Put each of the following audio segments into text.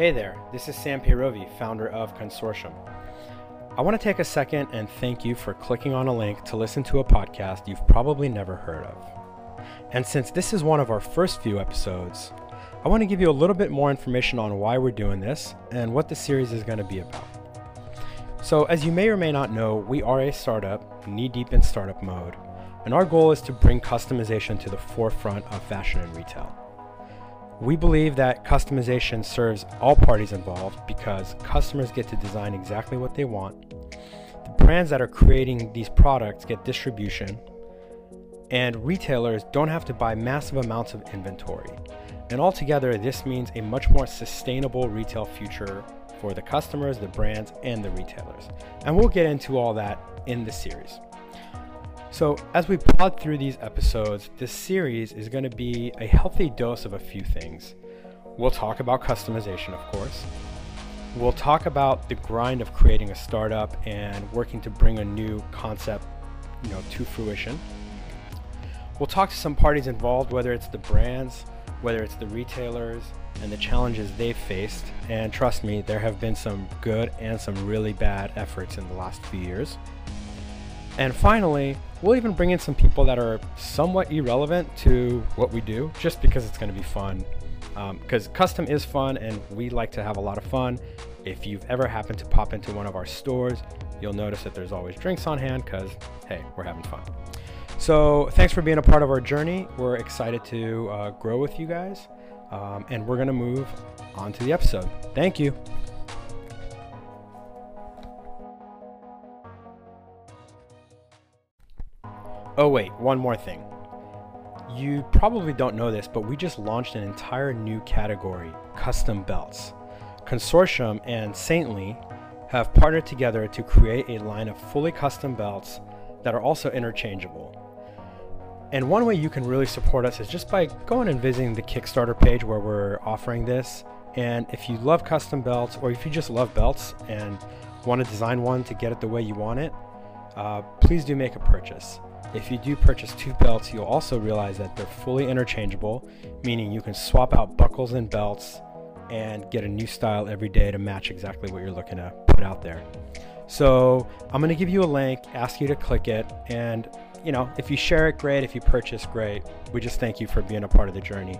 Hey there, this is Sam Pirovi, founder of Consortium. I want to take a second and thank you for clicking on a link to listen to a podcast you've probably never heard of. And since this is one of our first few episodes, I want to give you a little bit more information on why we're doing this and what the series is going to be about. So, as you may or may not know, we are a startup, knee deep in startup mode, and our goal is to bring customization to the forefront of fashion and retail. We believe that customization serves all parties involved because customers get to design exactly what they want. The brands that are creating these products get distribution, and retailers don't have to buy massive amounts of inventory. And altogether, this means a much more sustainable retail future for the customers, the brands, and the retailers. And we'll get into all that in the series. So, as we plod through these episodes, this series is going to be a healthy dose of a few things. We'll talk about customization, of course. We'll talk about the grind of creating a startup and working to bring a new concept, you know, to fruition. We'll talk to some parties involved, whether it's the brands, whether it's the retailers, and the challenges they've faced. And trust me, there have been some good and some really bad efforts in the last few years. And finally, we'll even bring in some people that are somewhat irrelevant to what we do just because it's going to be fun. Because um, custom is fun and we like to have a lot of fun. If you've ever happened to pop into one of our stores, you'll notice that there's always drinks on hand because, hey, we're having fun. So, thanks for being a part of our journey. We're excited to uh, grow with you guys. Um, and we're going to move on to the episode. Thank you. Oh, wait, one more thing. You probably don't know this, but we just launched an entire new category custom belts. Consortium and Saintly have partnered together to create a line of fully custom belts that are also interchangeable. And one way you can really support us is just by going and visiting the Kickstarter page where we're offering this. And if you love custom belts, or if you just love belts and want to design one to get it the way you want it, uh, please do make a purchase. If you do purchase two belts, you'll also realize that they're fully interchangeable, meaning you can swap out buckles and belts and get a new style every day to match exactly what you're looking to put out there. So I'm going to give you a link, ask you to click it, and you know, if you share it, great. If you purchase, great. We just thank you for being a part of the journey.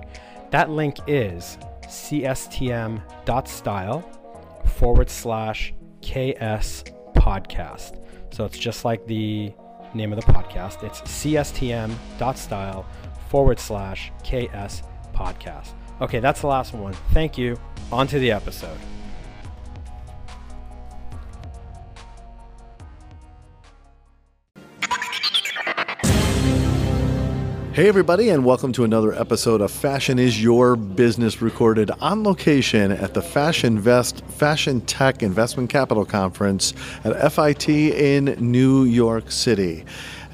That link is cstm.style forward slash KS podcast. So it's just like the name of the podcast. It's cstm.style forward slash KS podcast. Okay, that's the last one. Thank you. On to the episode. Hey, everybody, and welcome to another episode of Fashion is Your Business, recorded on location at the Fashion Invest Fashion Tech Investment Capital Conference at FIT in New York City.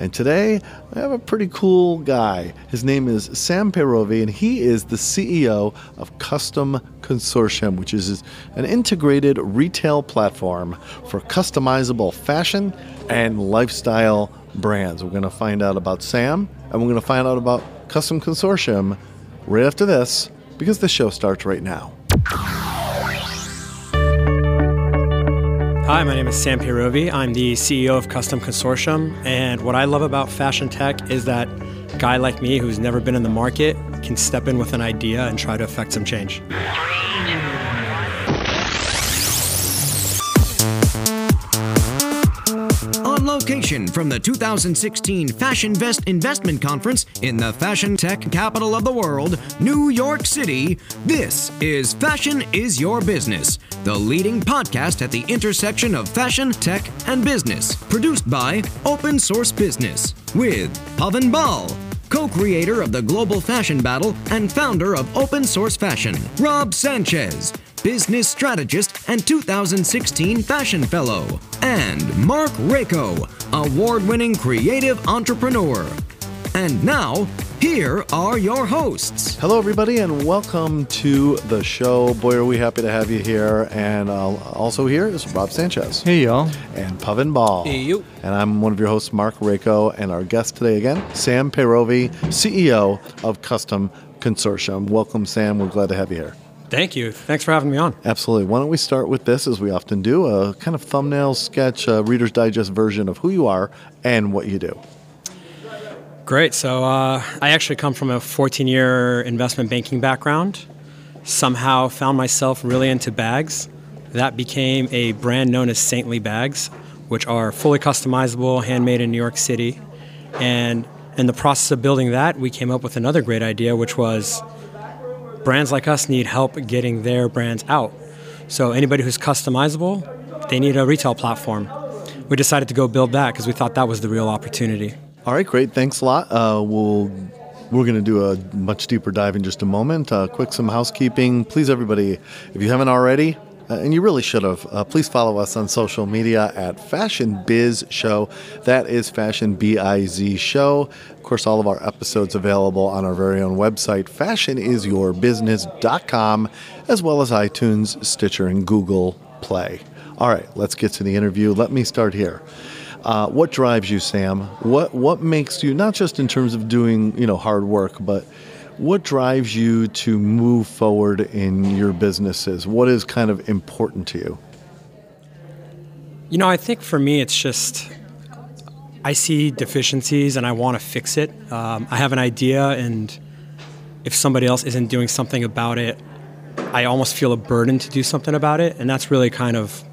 And today I have a pretty cool guy. His name is Sam Pirovi, and he is the CEO of Custom Consortium, which is an integrated retail platform for customizable fashion and lifestyle brands. We're going to find out about Sam and we're going to find out about Custom Consortium right after this because the show starts right now. Hi, my name is Sam Pirovi. I'm the CEO of Custom Consortium. And what I love about fashion tech is that a guy like me who's never been in the market can step in with an idea and try to affect some change. From the 2016 Fashion Invest Investment Conference in the fashion tech capital of the world, New York City, this is Fashion is Your Business, the leading podcast at the intersection of fashion, tech, and business. Produced by Open Source Business with Pavan Bahl, co creator of the Global Fashion Battle and founder of Open Source Fashion, Rob Sanchez business strategist and 2016 Fashion Fellow, and Mark Rako, award winning creative entrepreneur. And now, here are your hosts. Hello, everybody, and welcome to the show. Boy, are we happy to have you here. And uh, also here is Rob Sanchez. Hey, y'all. And Pavan Bahl. Hey, you. And I'm one of your hosts, Mark Rako, and our guest today again, Sam Pirovi, CEO of Custom Consortium. Welcome, Sam. We're glad to have you here. Thank you. Thanks for having me on. Absolutely. Why don't we start with this, as we often do, a kind of thumbnail sketch, a Reader's Digest version of who you are and what you do. Great. So uh, I actually come from a 14 year investment banking background. Somehow found myself really into bags. That became a brand known as Saintly Bags, which are fully customizable, handmade in New York City. And in the process of building that, we came up with another great idea, which was brands like us need help getting their brands out. So anybody who's customizable, they need a retail platform. We decided to go build that because we thought that was the real opportunity. All right, great. Thanks a lot. Uh, we'll we're going to do a much deeper dive in just a moment. Uh, quick, some housekeeping. Please, everybody, if you haven't already, uh, and you really should have. Uh, please follow us on social media at Fashion Biz Show. That is Fashion B I Z Show. Of course, all of our episodes available on our very own website, fashionisyourbusiness.com, as well as iTunes, Stitcher, and Google Play. All right, let's get to the interview. Let me start here. Uh, what drives you, Sam? What what makes you not just in terms of doing you know hard work, but what drives you to move forward in your businesses? What is kind of important to you? You know, I think for me, it's just I see deficiencies and I want to fix it. Um, I have an idea, and if somebody else isn't doing something about it, I almost feel a burden to do something about it. And that's really kind of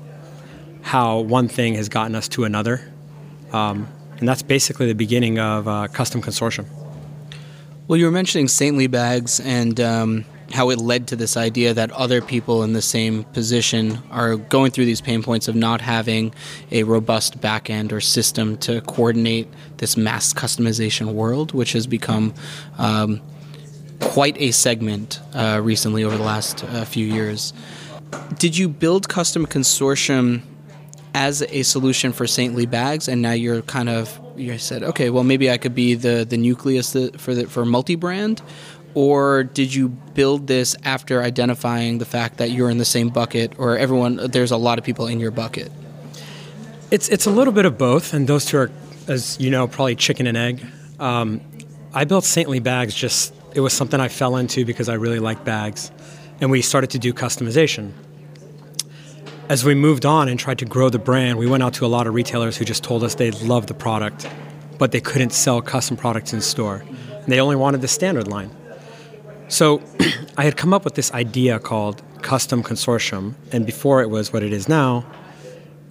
how one thing has gotten us to another. Um, and that's basically the beginning of uh, Custom Consortium. Well, you were mentioning Saintly Bags and um, how it led to this idea that other people in the same position are going through these pain points of not having a robust backend or system to coordinate this mass customization world, which has become um, quite a segment uh, recently over the last uh, few years. Did you build Custom Consortium as a solution for saintly bags, and now you're kind of you said, okay, well maybe I could be the the nucleus for the, for multi brand, or did you build this after identifying the fact that you're in the same bucket, or everyone there's a lot of people in your bucket? It's it's a little bit of both, and those two are, as you know, probably chicken and egg. Um, I built Saintly Bags just it was something I fell into because I really like bags, and we started to do customization as we moved on and tried to grow the brand, we went out to a lot of retailers who just told us they loved the product, but they couldn't sell custom products in store. And they only wanted the standard line. So I had come up with this idea called Custom Consortium, and before it was what it is now,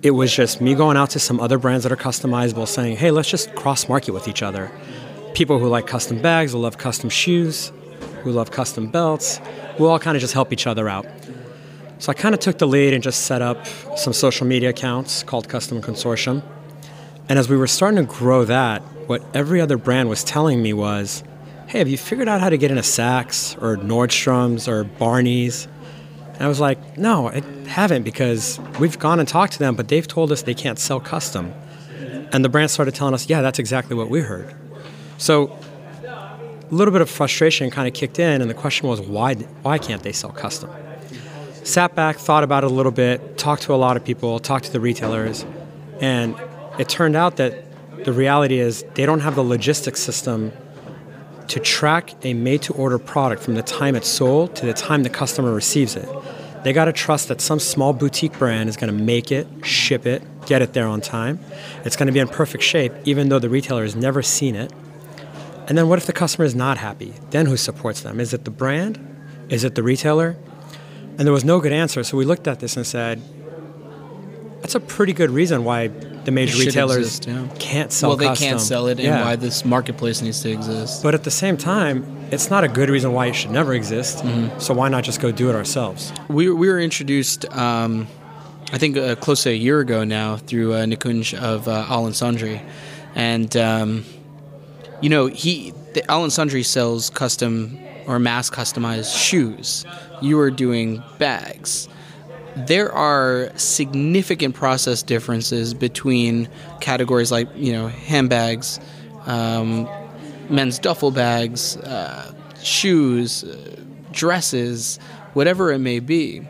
it was just me going out to some other brands that are customizable saying, hey, let's just cross market with each other. People who like custom bags, who love custom shoes, who love custom belts, we'll all kind of just help each other out. So I kind of took the lead and just set up some social media accounts called Custom Consortium. And as we were starting to grow that, what every other brand was telling me was, hey, have you figured out how to get into Saks or Nordstrom's or Barney's? And I was like, no, I haven't because we've gone and talked to them, but they've told us they can't sell custom. And the brand started telling us, yeah, that's exactly what we heard. So a little bit of frustration kind of kicked in, and the question was, why, why can't they sell custom? Sat back, thought about it a little bit, talked to a lot of people, talked to the retailers, and it turned out that the reality is they don't have the logistics system to track a made to order product from the time it's sold to the time the customer receives it. They got to trust that some small boutique brand is going to make it, ship it, get it there on time. It's going to be in perfect shape, even though the retailer has never seen it. And then what if the customer is not happy? Then who supports them? Is it the brand? Is it the retailer? And there was no good answer. So we looked at this and said, that's a pretty good reason why the major retailers exist, yeah. can't sell well they custom. can't sell it and yeah. why this marketplace needs to exist but at the same time it's not a good reason why it should never exist mm-hmm. so why not just go do it ourselves we, we were introduced um, i think uh, close to a year ago now through uh, nikunj of uh, Allen Sundry and um, you know he the Allen Sundry sells custom or mass customized shoes. You are doing bags. There are significant process differences between categories like you know handbags, um, men's duffel bags, uh, shoes, uh, dresses, whatever it may be.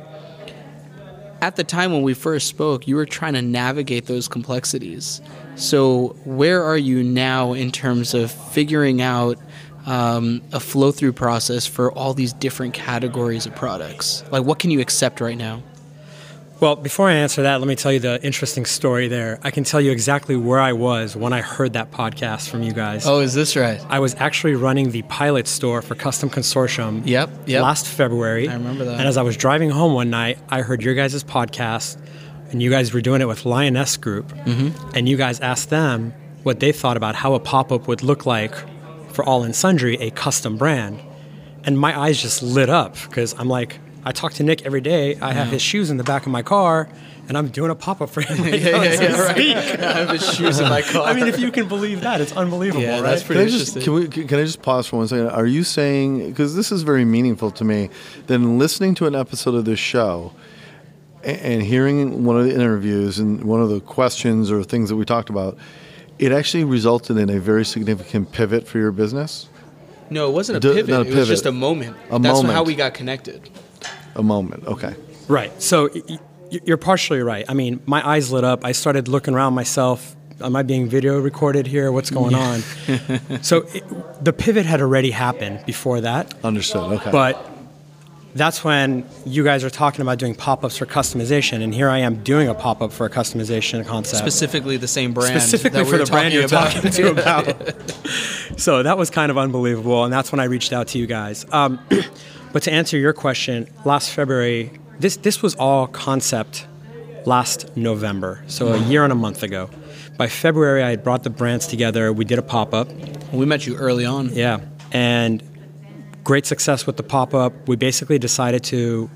At the time when we first spoke, you were trying to navigate those complexities. So, where are you now in terms of figuring out um, a flow through process for all these different categories of products? Like, what can you accept right now? Well, before I answer that, let me tell you the interesting story there. I can tell you exactly where I was when I heard that podcast from you guys. Oh, is this right? I was actually running the pilot store for Custom Consortium Yep, yep. last February. I remember that. And as I was driving home one night, I heard your guys' podcast, and you guys were doing it with Lionesque Group. Mm-hmm. And you guys asked them what they thought about how a pop up would look like for All in Sundry, a custom brand. And my eyes just lit up because I'm like, I talk to Nick every day. I have his shoes in the back of my car, and I'm doing a pop up for him. Right now as we speak. I have his shoes in my car. I mean, if you can believe that, it's unbelievable, Yeah, right? that's Can pretty I just interesting. can we can I just pause for one second? Are you saying because this is very meaningful to me? Then listening to an episode of this show and hearing one of the interviews and one of the questions or things that we talked about, it actually resulted in a very significant pivot for your business. no, it wasn't a pivot. not a It was just a moment. A That's moment. how we got connected. A moment, okay. Right. So y- y- you're partially right. I mean, my eyes lit up. I started looking around myself. Am I being video recorded here? What's going on? so it, the pivot had already happened before that, Understood. Okay. but that's when you guys are talking about doing pop-ups for customization, and here I am doing a pop-up for a customization concept. Specifically, the same brand. specifically that we for were the brand you're talking talking to about. so that was kind of unbelievable, and that's when I reached out to you guys. Um, but to answer your question, last February, this this was all concept last November, so a year and a month ago. By February, I had brought the brands together. We did a pop up, we met you early on. yeah, and great success with the pop up. We basically decided to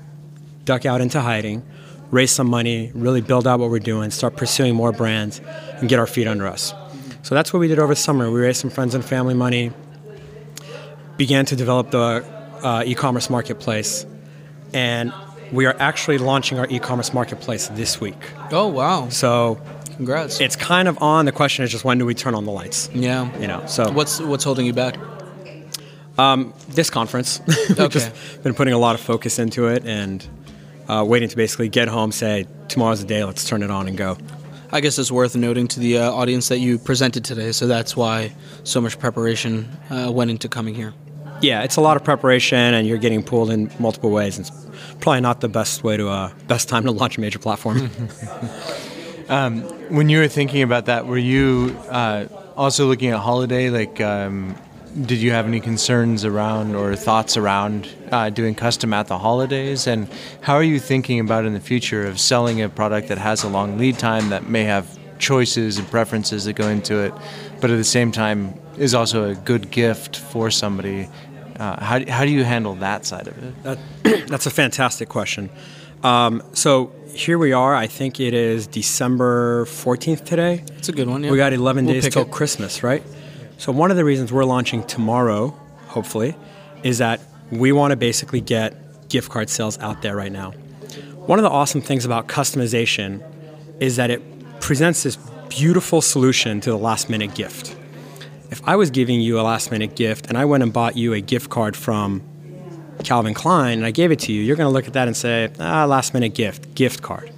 duck out into hiding, raise some money, really build out what we're doing, start pursuing more brands, and get our feet under us. So that's what we did over the summer. We raised some friends and family money, began to develop the uh, e-commerce marketplace, and we are actually launching our e-commerce marketplace this week. Oh wow! So Congrats. it's kind of on. The question is just when do we turn on the lights? yeah. You know. So What's what's holding you back? This conference. We've Okay. just been putting a lot of focus into it and uh, waiting to basically get home, say, tomorrow's the day, let's turn it on and go. I guess it's worth noting to the uh, audience that you presented today, so that's why so much preparation uh, went into coming here. Yeah, it's a lot of preparation and you're getting pulled in multiple ways. It's probably not the best way to, uh, best time to launch a major platform. When you were thinking about that, were you uh, also looking at holiday? Like, um, did you have any concerns around or thoughts around uh, doing custom at the holidays? And how are you thinking about in the future of selling a product that has a long lead time that may have choices and preferences that go into it, but at the same time is also a good gift for somebody? Uh, how, how do you handle that side of it? That, that's a fantastic question. Um, so here we are. I think it is December 14th today. It's a good one. Yeah. We got 11 We'll days till it. Christmas, right? So one of the reasons we're launching tomorrow, hopefully, is that we want to basically get gift card sales out there right now. One of the awesome things about customization is that it presents this beautiful solution to the last minute gift. If I was giving you a last minute gift and I went and bought you a gift card from Calvin Klein and I gave it to you, you're going to look at that and say, ah, last minute gift, gift card.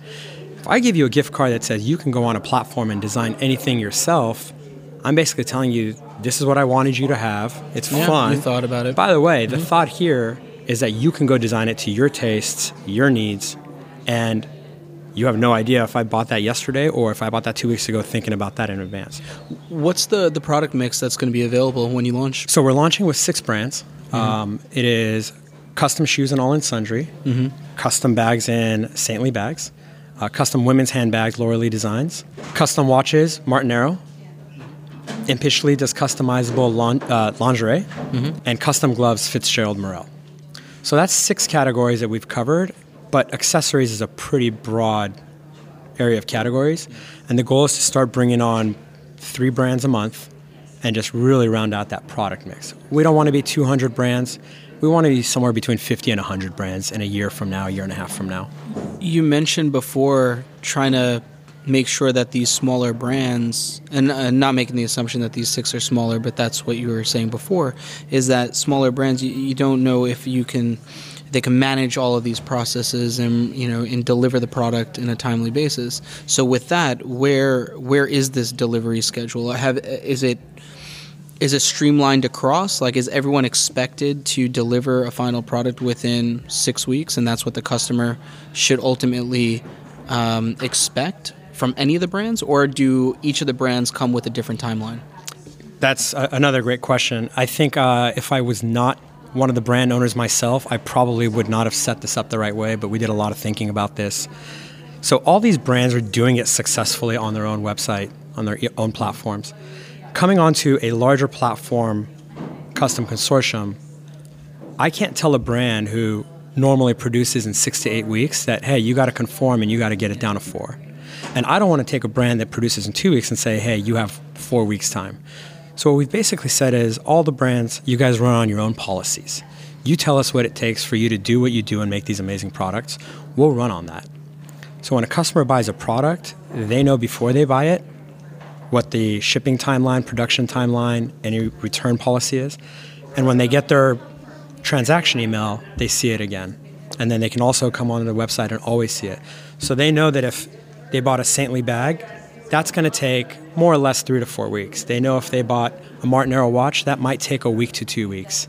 If I give you a gift card that says you can go on a platform and design anything yourself, I'm basically telling you this is what I wanted you to have. It's Yeah, fun. you thought about it. By the way, the thought here is that you can go design it to your tastes, your needs, and you have no idea if I bought that yesterday or if I bought that two weeks ago thinking about that in advance. What's the the product mix that's going to be available when you launch? So we're launching with six brands. Um, it is custom shoes and all in sundry, custom bags in Saintly bags, uh, custom women's handbags, Laura Lee Designs, custom watches, Martenero. Impishly does customizable uh, lingerie, and custom gloves, Fitzgerald Morel. So that's six categories that we've covered, but accessories is a pretty broad area of categories. And the goal is to start bringing on three brands a month and just really round out that product mix. We don't want to be 200 brands. We want to be somewhere between 50 and 100 brands in a year from now, a year and a half from now. You mentioned before trying to make sure that these smaller brands, and uh, not making the assumption that these six are smaller, but that's what you were saying before, is that smaller brands you, you don't know if you can they can manage all of these processes and you know and deliver the product in a timely basis. So with that, where where is this delivery schedule? Have is it is it streamlined across? Like, is everyone expected to deliver a final product within six weeks, and that's what the customer should ultimately um, expect from any of the brands, or do each of the brands come with a different timeline? That's a, another great question. I think uh, if I was not one of the brand owners myself, I probably would not have set this up the right way, but we did a lot of thinking about this. So, all these brands are doing it successfully on their own website, on their own platforms. Coming onto a larger platform, custom consortium, I can't tell a brand who normally produces in six to eight weeks that, hey, you got to conform and you got to get it down to four. And I don't want to take a brand that produces in two weeks and say, hey, you have four weeks' time. So, what we've basically said is all the brands, you guys run on your own policies. You tell us what it takes for you to do what you do and make these amazing products. We'll run on that. So, when a customer buys a product, they know before they buy it what the shipping timeline, production timeline, any return policy is. And when they get their transaction email, they see it again. And then they can also come on the website and always see it. So they know that if they bought a saintly bag, that's going to take more or less three to four weeks. They know if they bought a Martenero watch, that might take a week to two weeks.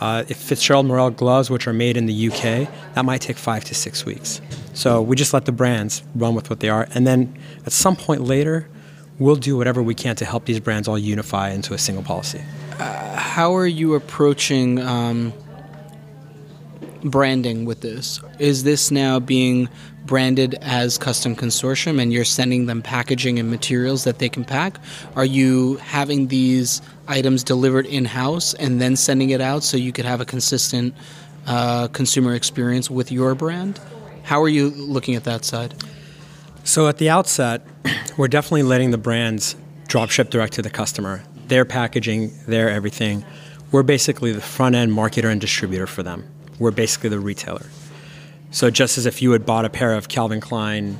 Uh, if Fitzgerald Morel gloves, which are made in the UK, that might take five to six weeks. So we just let the brands run with what they are. And then at some point later, we'll do whatever we can to help these brands all unify into a single policy. Uh, how are you approaching um, branding with this? Is this now being branded as custom consortium and you're sending them packaging and materials that they can pack? Are you having these items delivered in house and then sending it out so you could have a consistent uh, consumer experience with your brand? How are you looking at that side? So at the outset, we're definitely letting the brands drop ship direct to the customer. Their packaging, their everything. We're basically the front end marketer and distributor for them. We're basically the retailer. So just as if you had bought a pair of Calvin Klein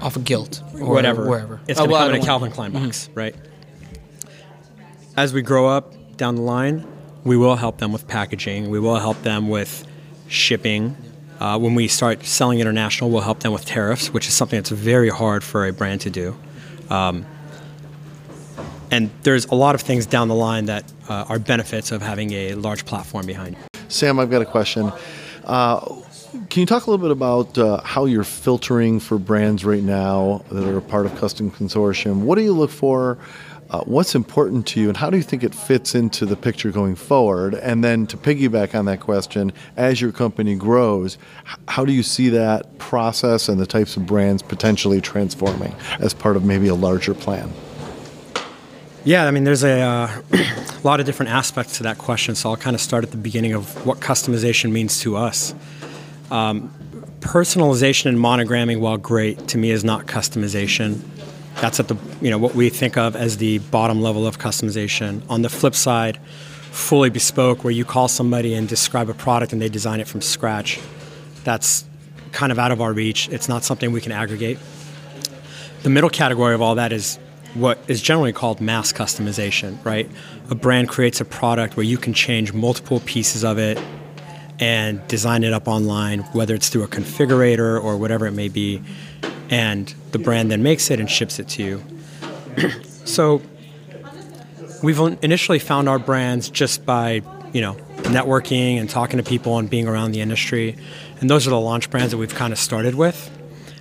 off of Gilt or whatever, wherever, it's going to oh, well, come in a Calvin Klein box, mm-hmm. right? As we grow up down the line, we will help them with packaging. We will help them with shipping. Uh, when we start selling international, we'll help them with tariffs, which is something that's very hard for a brand to do. Um, and there's a lot of things down the line that uh, are benefits of having a large platform behind you. Sam, I've got a question. Uh, can you talk a little bit about uh, how you're filtering for brands right now that are a part of Custom Consortium? What do you look for? Uh, what's important to you, and how do you think it fits into the picture going forward? And then to piggyback on that question, as your company grows, how do you see that process and the types of brands potentially transforming as part of maybe a larger plan? Yeah, I mean, there's a uh, lot of different aspects to that question, so I'll kind of start at the beginning of what customization means to us. Um, personalization and monogramming, while great, to me is not customization. That's at the you know what we think of as the bottom level of customization. On the flip side, fully bespoke, where you call somebody and describe a product and they design it from scratch. That's kind of out of our reach. It's not something we can aggregate. The middle category of all that is what is generally called mass customization, right? A brand creates a product where you can change multiple pieces of it and design it up online, whether it's through a configurator or whatever it may be, and the brand then makes it and ships it to you. so we've initially found our brands just by, you know, networking and talking to people and being around the industry. And those are the launch brands that we've kind of started with.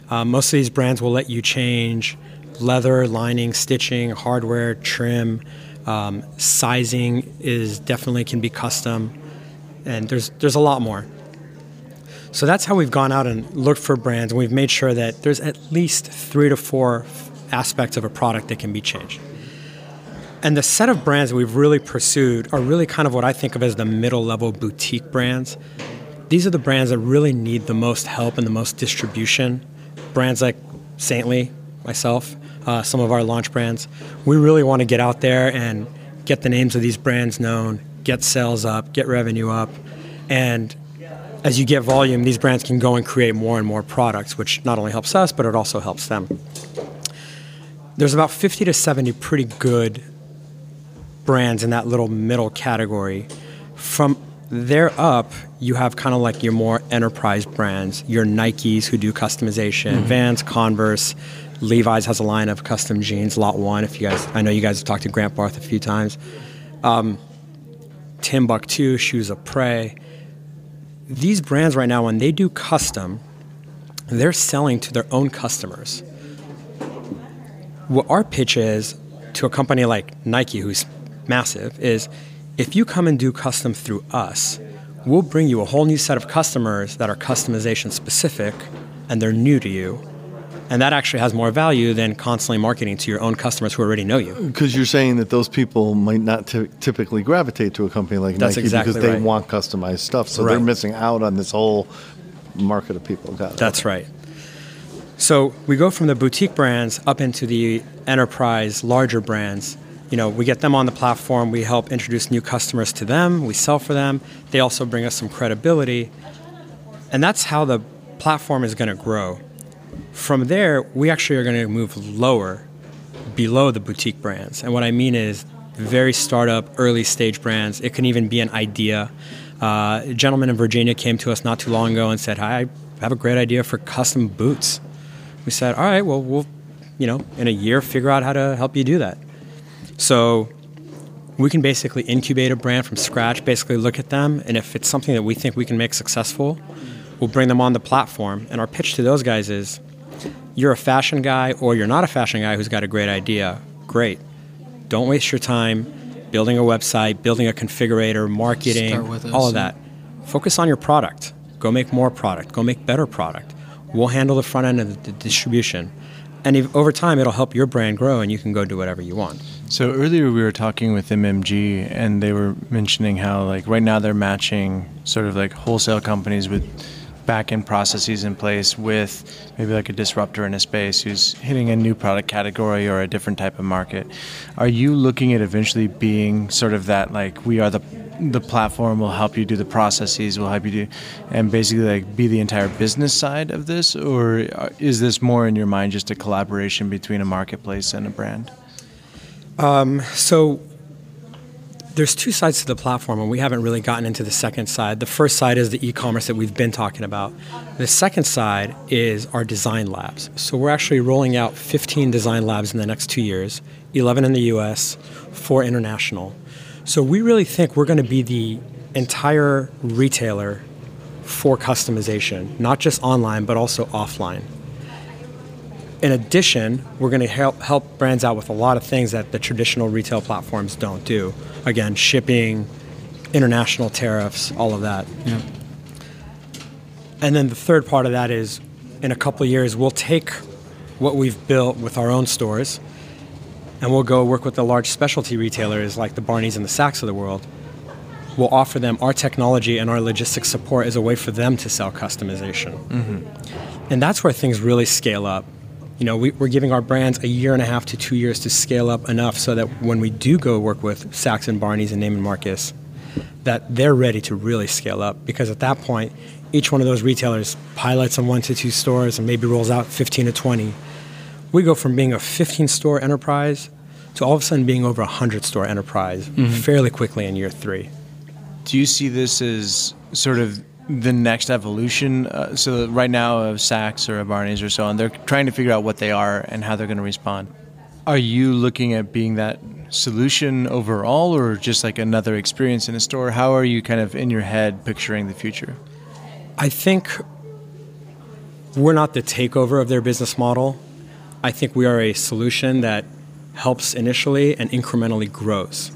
Uh, most of these brands will let you change leather, lining, stitching, hardware, trim. Um, sizing is definitely can be custom and there's there's a lot more. So that's how we've gone out and looked for brands, and we've made sure that there's at least three to four aspects of a product that can be changed. And the set of brands that we've really pursued are really kind of what I think of as the middle level boutique brands. These are the brands that really need the most help and the most distribution. Brands like Saintly, myself, uh, some of our launch brands. We really want to get out there and get the names of these brands known, get sales up, get revenue up, and as you get volume, these brands can go and create more and more products, which not only helps us, but it also helps them. There's about 50 to 70 pretty good brands in that little middle category. From there up, you have kind of like your more enterprise brands, your Nikes who do customization, mm-hmm. Vans, Converse, Levi's has a line of custom jeans, Lot One. If you guys, I know you guys have talked to Grant Barth a few times. um, Timbuk2, Shoes of Prey. These brands right now, when they do custom, they're selling to their own customers. What our pitch is to a company like Nike, who's massive, is if you come and do custom through us, we'll bring you a whole new set of customers that are customization specific and they're new to you. And that actually has more value than constantly marketing to your own customers who already know you. Because you're saying that those people might not ty- typically gravitate to a company like That's Nike exactly because they right. want customized stuff. So they're missing out on this whole market of people. Got it. That's right. So we go from the boutique brands up into the enterprise, larger brands. You know, we get them on the platform. We help introduce new customers to them. We sell for them. They also bring us some credibility, and that's how the platform is going to grow. From there, we actually are going to move lower, below the boutique brands. And what I mean is very startup, early stage brands. It can even be an idea. Uh, a gentleman in Virginia came to us not too long ago and said, "Hi, I have a great idea for custom boots." We said, "All right, well, we'll, you know, in a year, figure out how to help you do that." So we can basically incubate a brand from scratch, basically look at them, and if it's something that we think we can make successful, we'll bring them on the platform. And our pitch to those guys is you're a fashion guy or you're not a fashion guy who's got a great idea. Great. Don't waste your time building a website, building a configurator, marketing, with all of that. Focus on your product. Go make more product. Go make better product. We'll handle the front end of the distribution. And if, over time, it'll help your brand grow and you can go do whatever you want. So earlier we were talking with MMG, and they were mentioning how like right now they're matching sort of like wholesale companies with back-end processes in place with maybe like a disruptor in a space who's hitting a new product category or a different type of market. Are you looking at eventually being sort of that like we are the the platform will help you do the processes, will help you do, and basically like be the entire business side of this, or uh, is this more in your mind just a collaboration between a marketplace and a brand? Um, so there's two sides to the platform, and we haven't really gotten into the second side. The first side is the e-commerce that we've been talking about. The second side is our design labs. So we're actually rolling out 15 design labs in the next two years, 11 in the U.S., four international. So we really think we're going to be the entire retailer for customization, not just online but also offline. In addition, we're going to help help brands out with a lot of things that the traditional retail platforms don't do. Again, shipping, international tariffs, all of that. Yeah. And then the third part of that is in a couple of years, we'll take what we've built with our own stores and we'll go work with the large specialty retailers like the Barneys and the Saks of the world. We'll offer them our technology and our logistics support as a way for them to sell customization. Mm-hmm. And that's where things really scale up. You know, we, we're giving our brands a year and a half to two years to scale up enough so that when we do go work with Saks and Barneys and Neiman Marcus, that they're ready to really scale up because at that point, each one of those retailers pilots on one to two stores and maybe rolls out 15 to 20. We go from being a 15 store enterprise to all of a sudden being over a 100 store enterprise mm-hmm. fairly quickly in year three. Do you see this as sort of the next evolution? Uh, so right now, of Saks or Barney's or so on, they're trying to figure out what they are and how they're going to respond. Are you looking at being that solution overall, or just like another experience in a store? How are you kind of in your head picturing the future? I think we're not the takeover of their business model. I think we are a solution that helps initially and incrementally grows.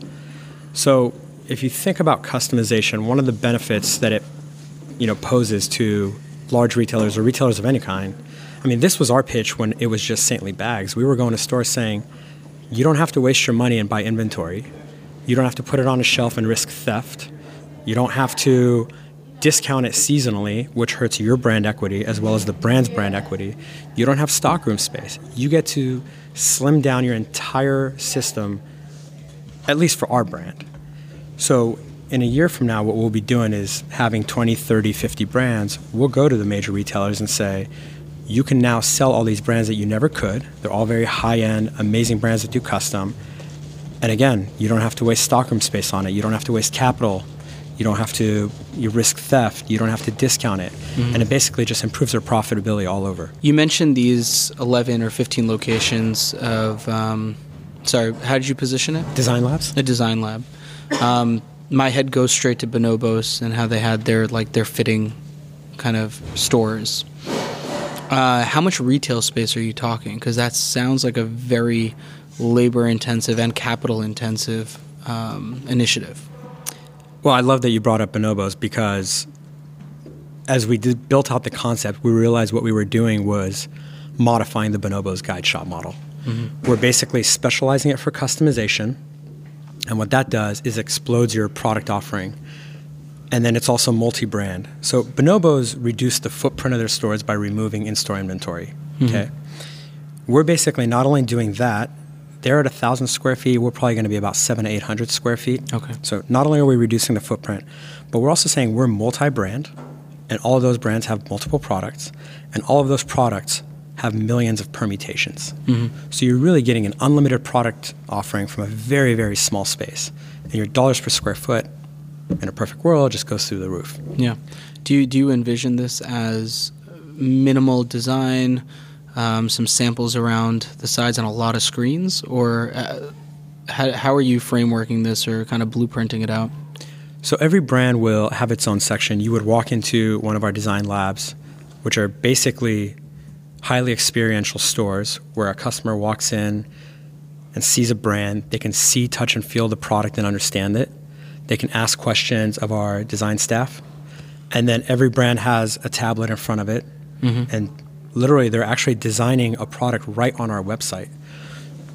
So if you think about customization, one of the benefits that it you know poses to large retailers or retailers of any kind. I mean, this was our pitch when it was just Saintly bags. We were going to stores saying, you don't have to waste your money and buy inventory. You don't have to put it on a shelf and risk theft. You don't have to discount it seasonally, which hurts your brand equity as well as the brand's brand equity. You don't have stockroom space. You get to slim down your entire system, at least for our brand. So, in a year from now, what we'll be doing is having 20, 30, 50 brands. We'll go to the major retailers and say, you can now sell all these brands that you never could. They're all very high end, amazing brands that do custom. And again, you don't have to waste stockroom space on it. You don't have to waste capital. You don't have to you risk theft. You don't have to discount it. And it basically just improves their profitability all over. You mentioned these 11 or 15 locations of, um, sorry, how did you position it? Design labs? A design lab. Um, my head goes straight to Bonobos and how they had their like their fitting kind of stores. Uh, how much retail space are you talking? Because that sounds like a very labor intensive and capital intensive um, initiative. Well, I love that you brought up bonobos because as we did, built out the concept, we realized what we were doing was modifying the bonobos guide shop model. Mm-hmm. We're basically specializing it for customization, and what that does is explodes your product offering. And then it's also multi-brand. So bonobos reduce the footprint of their stores by removing in-store inventory. Mm-hmm. Okay, we're basically not only doing that, they're at a thousand square feet. We're probably going to be about seven to eight hundred square feet. Okay. So not only are we reducing the footprint, but we're also saying we're multi-brand, and all of those brands have multiple products, and all of those products have millions of permutations. Mm-hmm. So you're really getting an unlimited product offering from a very very small space, and your dollars per square foot, in a perfect world, just goes through the roof. Yeah. Do you do you envision this as minimal design? um, some samples around the sides on a lot of screens, or uh, how, how are you frameworking this or kind of blueprinting it out? So every brand will have its own section. You would walk into one of our design labs, which are basically highly experiential stores where a customer walks in and sees a brand. They can see, touch, and feel the product and understand it. They can ask questions of our design staff. And then every brand has a tablet in front of it. Mm-hmm. And literally they're actually designing a product right on our website.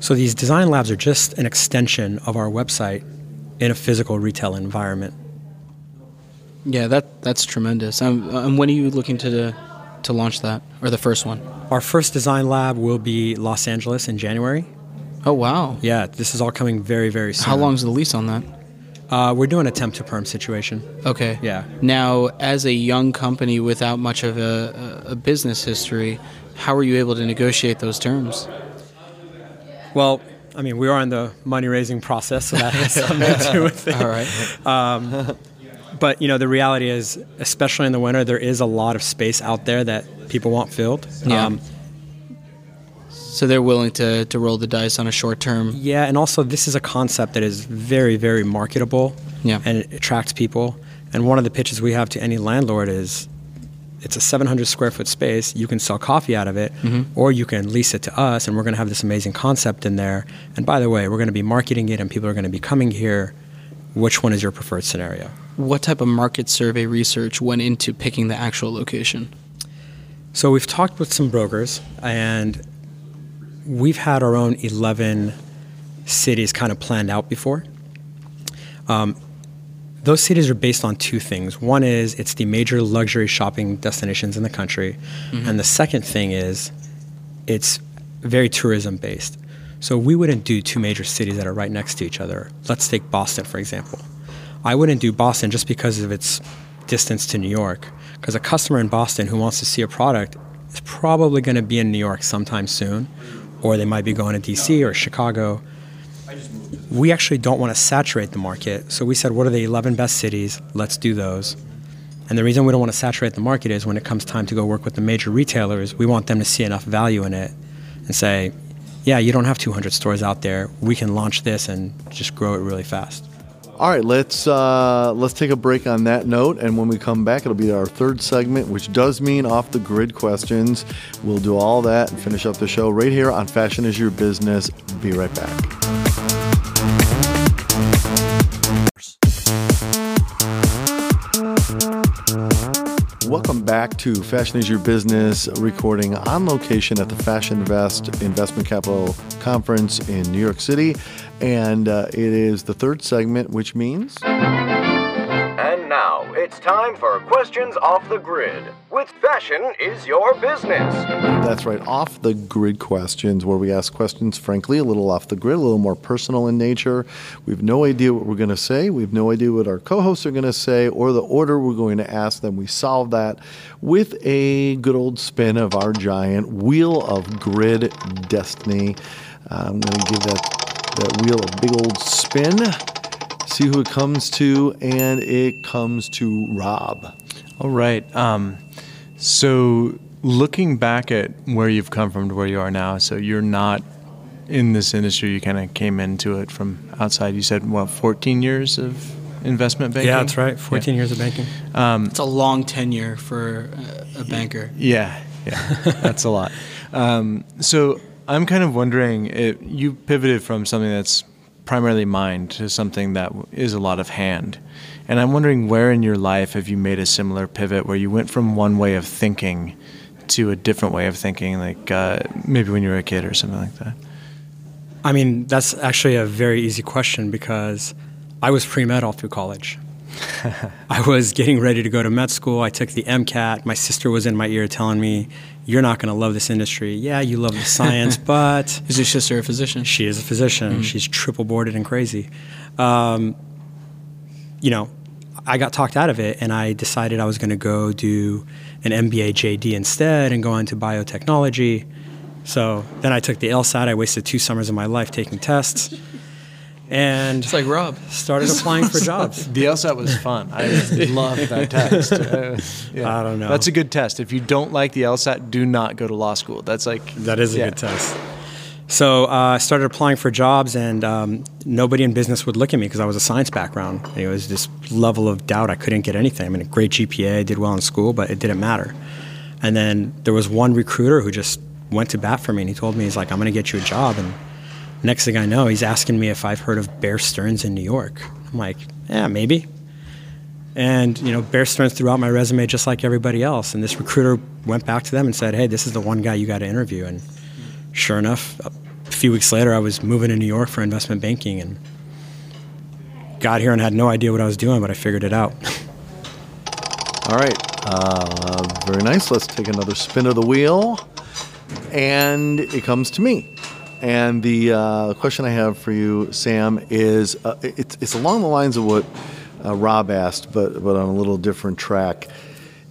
So these design labs are just an extension of our website in a physical retail environment. Yeah, that that's tremendous. Um, and when are you looking to to launch that or the first one? Our first design lab will be Los Angeles in January. Oh wow! Yeah, this is all coming very very soon. How long's the lease on that? Uh, we're doing a temp to perm situation. Okay. Yeah. Now, as a young company without much of a, a business history, how were you able to negotiate those terms? Well, I mean, we are in the money raising process, so that has something to do with it. All right. Um, but you know, the reality is, especially in the winter, there is a lot of space out there that people want filled. Yeah. Um, so they're willing to, to roll the dice on a short term. Yeah, and also this is a concept that is very, very marketable. Yeah. And it attracts people. And one of the pitches we have to any landlord is it's a 700 square foot space. You can sell coffee out of it, mm-hmm. or you can lease it to us, and we're going to have this amazing concept in there. And by the way, we're going to be marketing it, and people are going to be coming here. Which one is your preferred scenario? What type of market survey research went into picking the actual location? So we've talked with some brokers, and we've had our own 11 cities kind of planned out before. Um, those cities are based on two things. One is it's the major luxury shopping destinations in the country, mm-hmm. and the second thing is it's very tourism based. So we wouldn't do two major cities that are right next to each other. Let's take Boston for example. I wouldn't do Boston just because of its distance to New York, because a customer in Boston who wants to see a product is probably going to be in New York sometime soon or they might be going to DC or Chicago. We actually don't want to saturate the market. So we said, what are the 11 best cities? Let's do those. And the reason we don't want to saturate the market is when it comes time to go work with the major retailers, we want them to see enough value in it and say, yeah, you don't have 200 stores out there. We can launch this and just grow it really fast. All right, let's uh, let's take a break on that note, and when we come back, it'll be our third segment, which does mean off the grid questions. We'll do all that and finish up the show right here on Fashion is Your Business. Be right back. Welcome back to Fashion is Your Business, recording on location at the Fashion Invest Investment Capital Conference in New York City. And uh, it is the third segment, which means. It's time for questions off the grid. With fashion is your business. That's right, off the grid questions, where we ask questions, frankly, a little off the grid, a little more personal in nature. We have no idea what we're going to say. We have no idea what our co hosts are going to say or the order we're going to ask them. We solve that with a good old spin of our giant wheel of grid destiny. I'm going to give that that wheel a big old spin. See who it comes to, and it comes to Rob. All right. Um, so, looking back at where you've come from to where you are now, so you're not in this industry, you kind of came into it from outside. You said what, 14 years of investment banking? Yeah, that's right. 14 years of banking. It's a long tenure for a, a banker. Yeah, yeah, that's a lot. Um, so I'm kind of wondering, if you pivoted from something that's primarily mind to something that is a lot of hand, and I'm wondering where in your life have you made a similar pivot where you went from one way of thinking to a different way of thinking, like uh, maybe when you were a kid or something like that. I mean, that's actually a very easy question because I was pre med all through college. I was getting ready to go to med school. I took the MCAT. My sister was in my ear telling me, You're not going to love this industry. Yeah, you love the science, but Is your sister a physician? she is a physician. She's triple boarded and crazy. Um, you know, I got talked out of it and I decided I was going to go do an MBA JD instead and go into biotechnology. So then I took the LSAT. I wasted two summers of my life taking tests and It's like Rob. started applying for jobs. The LSAT was fun. I loved that test. Uh, yeah. I don't know. That's a good test. If you don't like the LSAT, do not go to law school. That's like That is a Yeah. good test. So uh, I started applying for jobs, and um, nobody in business would look at me because I was a science background. It was this level of doubt. I couldn't get anything. I mean, a great GPA, I did well in school, but it didn't matter. And then there was one recruiter who just went to bat for me, and he told me, he's like, I'm going to get you a job. And next thing I know, he's asking me if I've heard of Bear Stearns in New York. I'm like, yeah, maybe. And you know, Bear Stearns threw out my resume just like everybody else. And this recruiter went back to them and said, "Hey, this is the one guy you got to interview." And sure enough, a few weeks later, I was moving to New York for investment banking, and got here and had no idea what I was doing, but I figured it out. All right. Uh, very nice. Let's take another spin of the wheel. And it comes to me. And the uh, question I have for you, Sam, is uh, it's, it's along the lines of what uh, Rob asked, but, but on a little different track.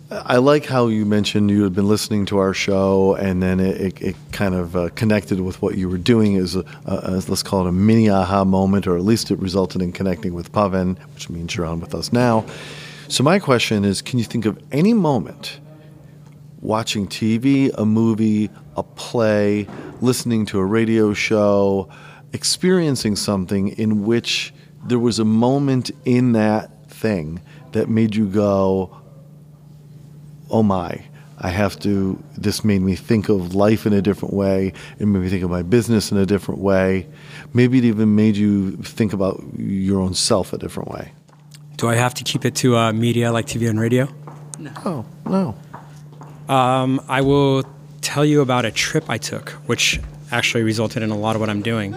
I like how you mentioned you had been listening to our show, and then it, it, it kind of uh, connected with what you were doing as, a, let's call it a mini aha moment, or at least it resulted in connecting with Pavan, which means you're on with us now. So my question is, can you think of any moment watching TV, a movie, a play, listening to a radio show, experiencing something in which there was a moment in that thing that made you go, oh my, I have to, this made me think of life in a different way. It made me think of my business in a different way. Maybe it even made you think about your own self a different way. Do I have to keep it to uh, media like TV and radio? No. Oh, no. Um, I will tell you about a trip I took, which actually resulted in a lot of what I'm doing.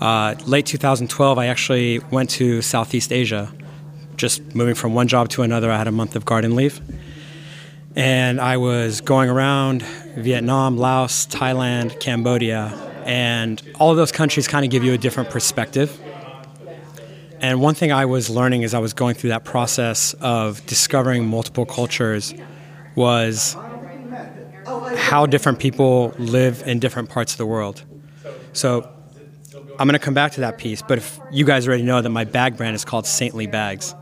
Uh, late 2012, I actually went to Southeast Asia, just moving from one job to another. I had a month of garden leave. And I was going around Vietnam, Laos, Thailand, Cambodia, and all of those countries kind of give you a different perspective. And one thing I was learning as I was going through that process of discovering multiple cultures was how different people live in different parts of the world. So I'm going to come back to that piece, but if you guys already know that my bag brand is called Saintly Bags,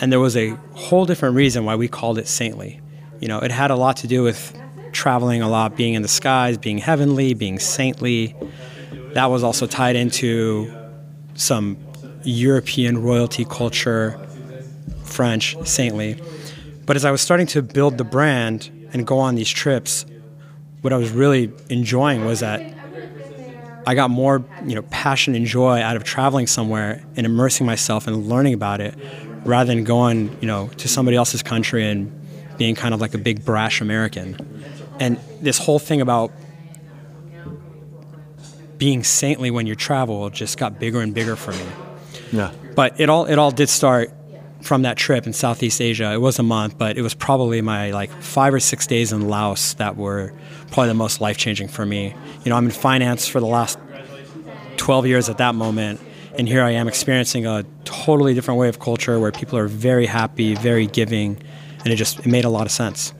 and there was a whole different reason why we called it Saintly. You know, it had a lot to do with traveling a lot, being in the skies, being heavenly, being saintly. That was also tied into some European royalty culture, French, saintly. But as I was starting to build the brand and go on these trips, what I was really enjoying was that I got more, you know, passion and joy out of traveling somewhere and immersing myself and learning about it, rather than going, you know, to somebody else's country and being kind of like a big brash American. And this whole thing about being saintly when you travel just got bigger and bigger for me. Yeah. But it all it all did start from that trip in Southeast Asia. It was a month, but it was probably my like five or six days in Laos that were probably the most life changing for me. You know, I'm in finance for the last 12 years at that moment, and here I am experiencing a totally different way of culture where people are very happy, very giving, and it just it made a lot of sense.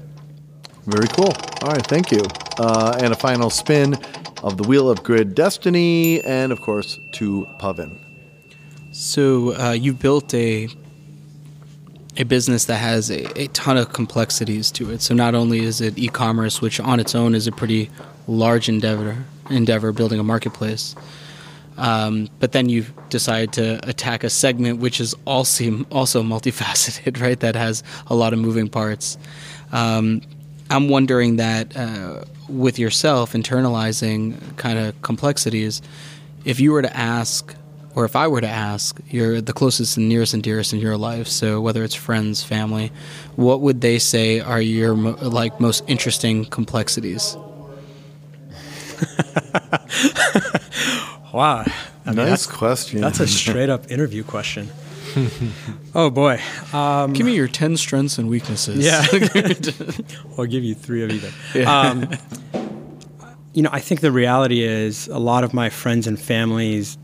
Very cool. All right, thank you. Uh, and a final spin of the Wheel of Grid Destiny, and of course, to Pavan. So uh, you've built a a business that has a, a ton of complexities to it. So not only is it e-commerce, which on its own is a pretty large endeavor, endeavor building a marketplace. Um, but then you decide to attack a segment which is also also multifaceted, right? That has a lot of moving parts. Um, I'm wondering that uh, with yourself internalizing kind of complexities, if you were to ask, or if I were to ask, you're the closest and nearest and dearest in your life. So whether it's friends, family, what would they say are your mo- like most interesting complexities? Wow. I mean, nice that's, question. That's a straight up interview question. oh boy. Um, Give me your 10 strengths and weaknesses. Yeah. I'll give you three of either. Um, you know, I think the reality is a lot of my friends and families,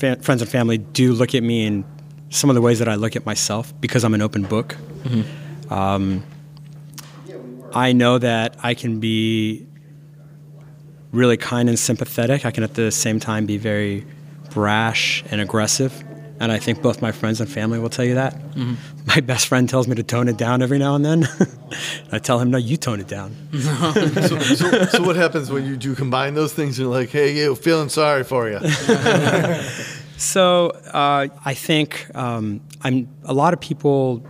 fa- friends and family do look at me in some of the ways that I look at myself because I'm an open book. Um, I know that I can be really kind and sympathetic. I can at the same time be very brash and aggressive. And I think both my friends and family will tell you that. My best friend tells me to tone it down every now and then. I tell him, no, you tone it down. so, so, so what happens when you do combine those things and you're like, hey, you feeling sorry for you? So uh, I think um, I'm. A lot of people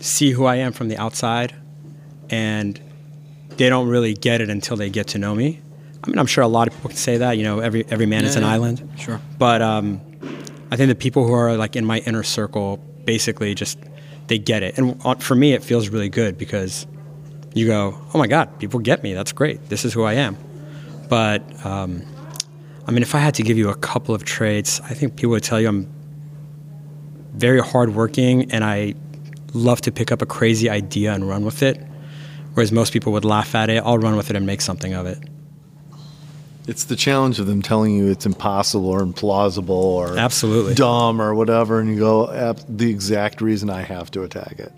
see who I am from the outside, and they don't really get it until they get to know me. I mean, I'm sure a lot of people can say that. You know, every every man is an Yeah, yeah. island. Sure. But um, I think the people who are like in my inner circle basically just they get it, and for me, it feels really good because you go, oh my god, people get me. That's great. This is who I am. But um, I mean, if I had to give you a couple of traits, I think people would tell you I'm very hardworking and I love to pick up a crazy idea and run with it. Whereas most people would laugh at it, I'll run with it and make something of it. It's the challenge of them telling you it's impossible or implausible or Absolutely. dumb or whatever, and you go, "Ab- the exact reason I have to attack it.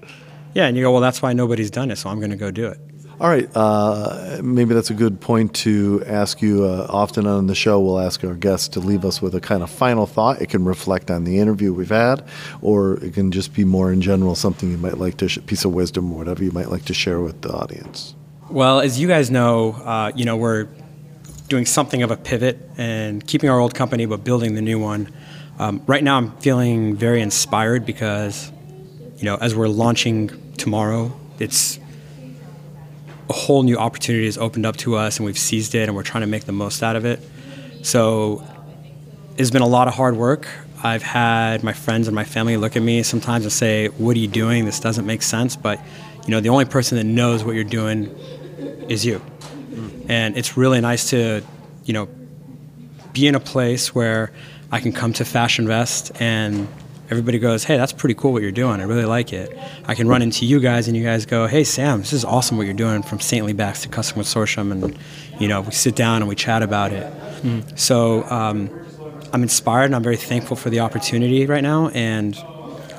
Yeah, and you go, well, that's why nobody's done it, so I'm going to go do it. All right, uh, maybe that's a good point to ask you. Uh, often on the show, we'll ask our guests to leave us with a kind of final thought. It can reflect on the interview we've had, or it can just be more in general, something you might like to, sh- piece of wisdom, or whatever you might like to share with the audience. Well, as you guys know, uh, you know we're doing something of a pivot and keeping our old company but building the new one. Um, right now, I'm feeling very inspired because, you know, as we're launching tomorrow, it's a whole new opportunity has opened up to us, and we've seized it, and we're trying to make the most out of it. So, it's been a lot of hard work. I've had my friends and my family look at me sometimes and say, "What are you doing? This doesn't make sense." But, you know, the only person that knows what you're doing is you. And it's really nice to, you know, be in a place where I can come to Fashion Invest and everybody goes, hey, that's pretty cool what you're doing. I really like it. I can run into you guys and you guys go, hey, Sam, this is awesome what you're doing from Saintly Bags to Custom Consortium. And, you know, we sit down and we chat about it. So um, I'm inspired and I'm very thankful for the opportunity right now. And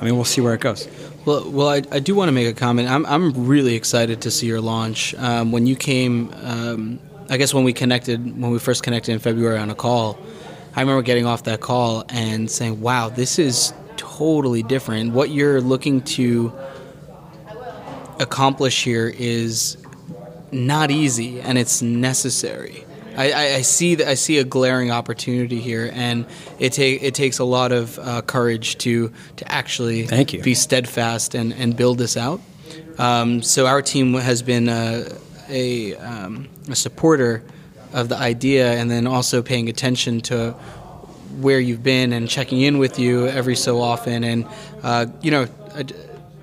I mean, we'll see where it goes. Well, well, I, I do want to make a comment. I'm, I'm really excited to see your launch. Um, when you came, um, I guess when we connected, when we first connected in February on a call, I remember getting off that call and saying, "Wow, this is totally different. What you're looking to accomplish here is not easy, and it's necessary." I, I, see that I see a glaring opportunity here, and it take it takes a lot of uh, courage to to actually Thank you. be steadfast and, and build this out. Um, so our team has been uh, a, um, a supporter of the idea, and then also paying attention to where you've been and checking in with you every so often. And uh, you know, d-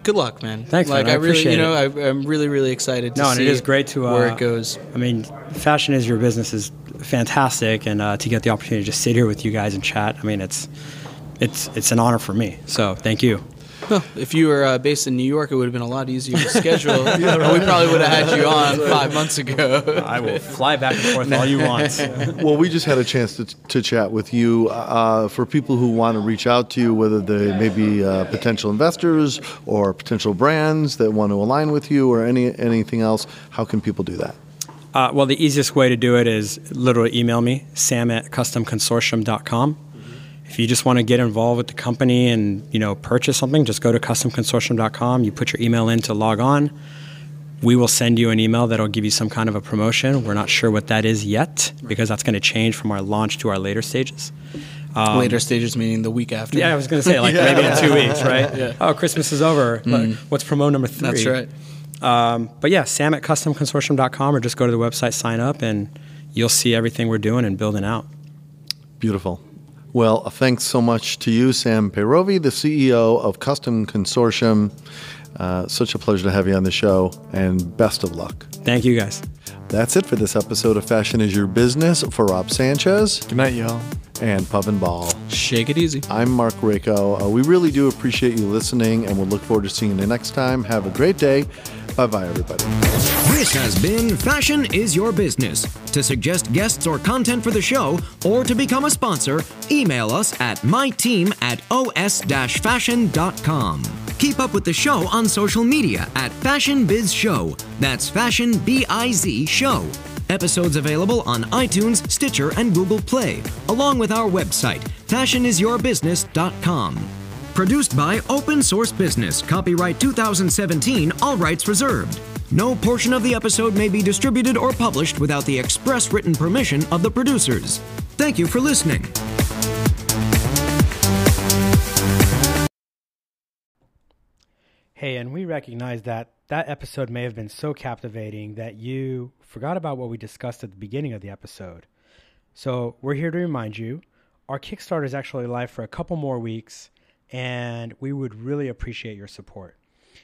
good luck, man. Thanks, like man. I I really, you know, I, I'm really, really excited to No, see and it is great to uh, where it goes. I mean, fashion is your business is fantastic, and uh, to get the opportunity to just sit here with you guys and chat, I mean, it's it's it's an honor for me. So thank you. Well, if you were uh, based in New York, it would have been a lot easier to schedule. We probably would have had you on five months ago. I will fly back and forth all you want. well, we just had a chance to, to chat with you. Uh, for people who want to reach out to you, whether they may be uh, potential investors or potential brands that want to align with you or any anything else, how can people do that? Uh, well, the easiest way to do it is literally email me, sam at customconsortium.com. If you just want to get involved with the company and you know purchase something, just go to customconsortium.com. You put your email in to log on. we will send you an email that'll give you some kind of a promotion. We're not sure what that is yet because that's going to change from our launch to our later stages. Um, later stages meaning the week after. Yeah, I was going to say like yeah. maybe in two weeks, right? yeah. Oh, Christmas is over. Mm. What's promo number three? That's right. Um, but yeah, sam at customconsortium.com or just go to the website, sign up, and you'll see everything we're doing and building out. Beautiful. Well, thanks so much to you, Sam Peyrovi, the CEO of Custom Consortium. Uh, such a pleasure to have you on the show, and best of luck. Thank you, guys. That's it for this episode of Fashion is Your Business. For Rob Sanchez. Good night, y'all. And Pavan Bahl. Shake it easy. I'm Mark Rako. Uh, we really do appreciate you listening, and we'll look forward to seeing you next time. Have a great day. Bye bye, everybody. This has been Fashion is Your Business. To suggest guests or content for the show, or to become a sponsor, email us at myteam at os fashion.com. Keep up with the show on social media at Fashion Biz Show. That's Fashion B I Z Show. Episodes available on iTunes, Stitcher, and Google Play, along with our website, fashionisyourbusiness.com. Produced by Open Source Business, copyright 2017, all rights reserved. No portion of the episode may be distributed or published without the express written permission of the producers. Thank you for listening. Hey, and we recognize that that episode may have been so captivating that you forgot about what we discussed at the beginning of the episode. So, we're here to remind you our Kickstarter is actually live for a couple more weeks and we would really appreciate your support.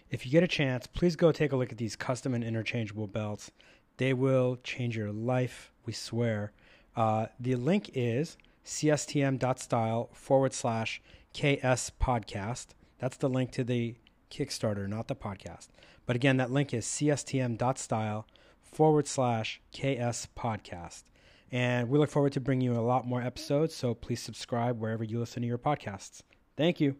If you get a chance, please go take a look at these custom and interchangeable belts. They will change your life, we swear. Uh, the link is cstm.style forward slash KS podcast. That's the link to the Kickstarter, not the podcast. But again, that link is cstm.style forward slash KS podcast. And we look forward to bringing you a lot more episodes, so please subscribe wherever you listen to your podcasts. Thank you.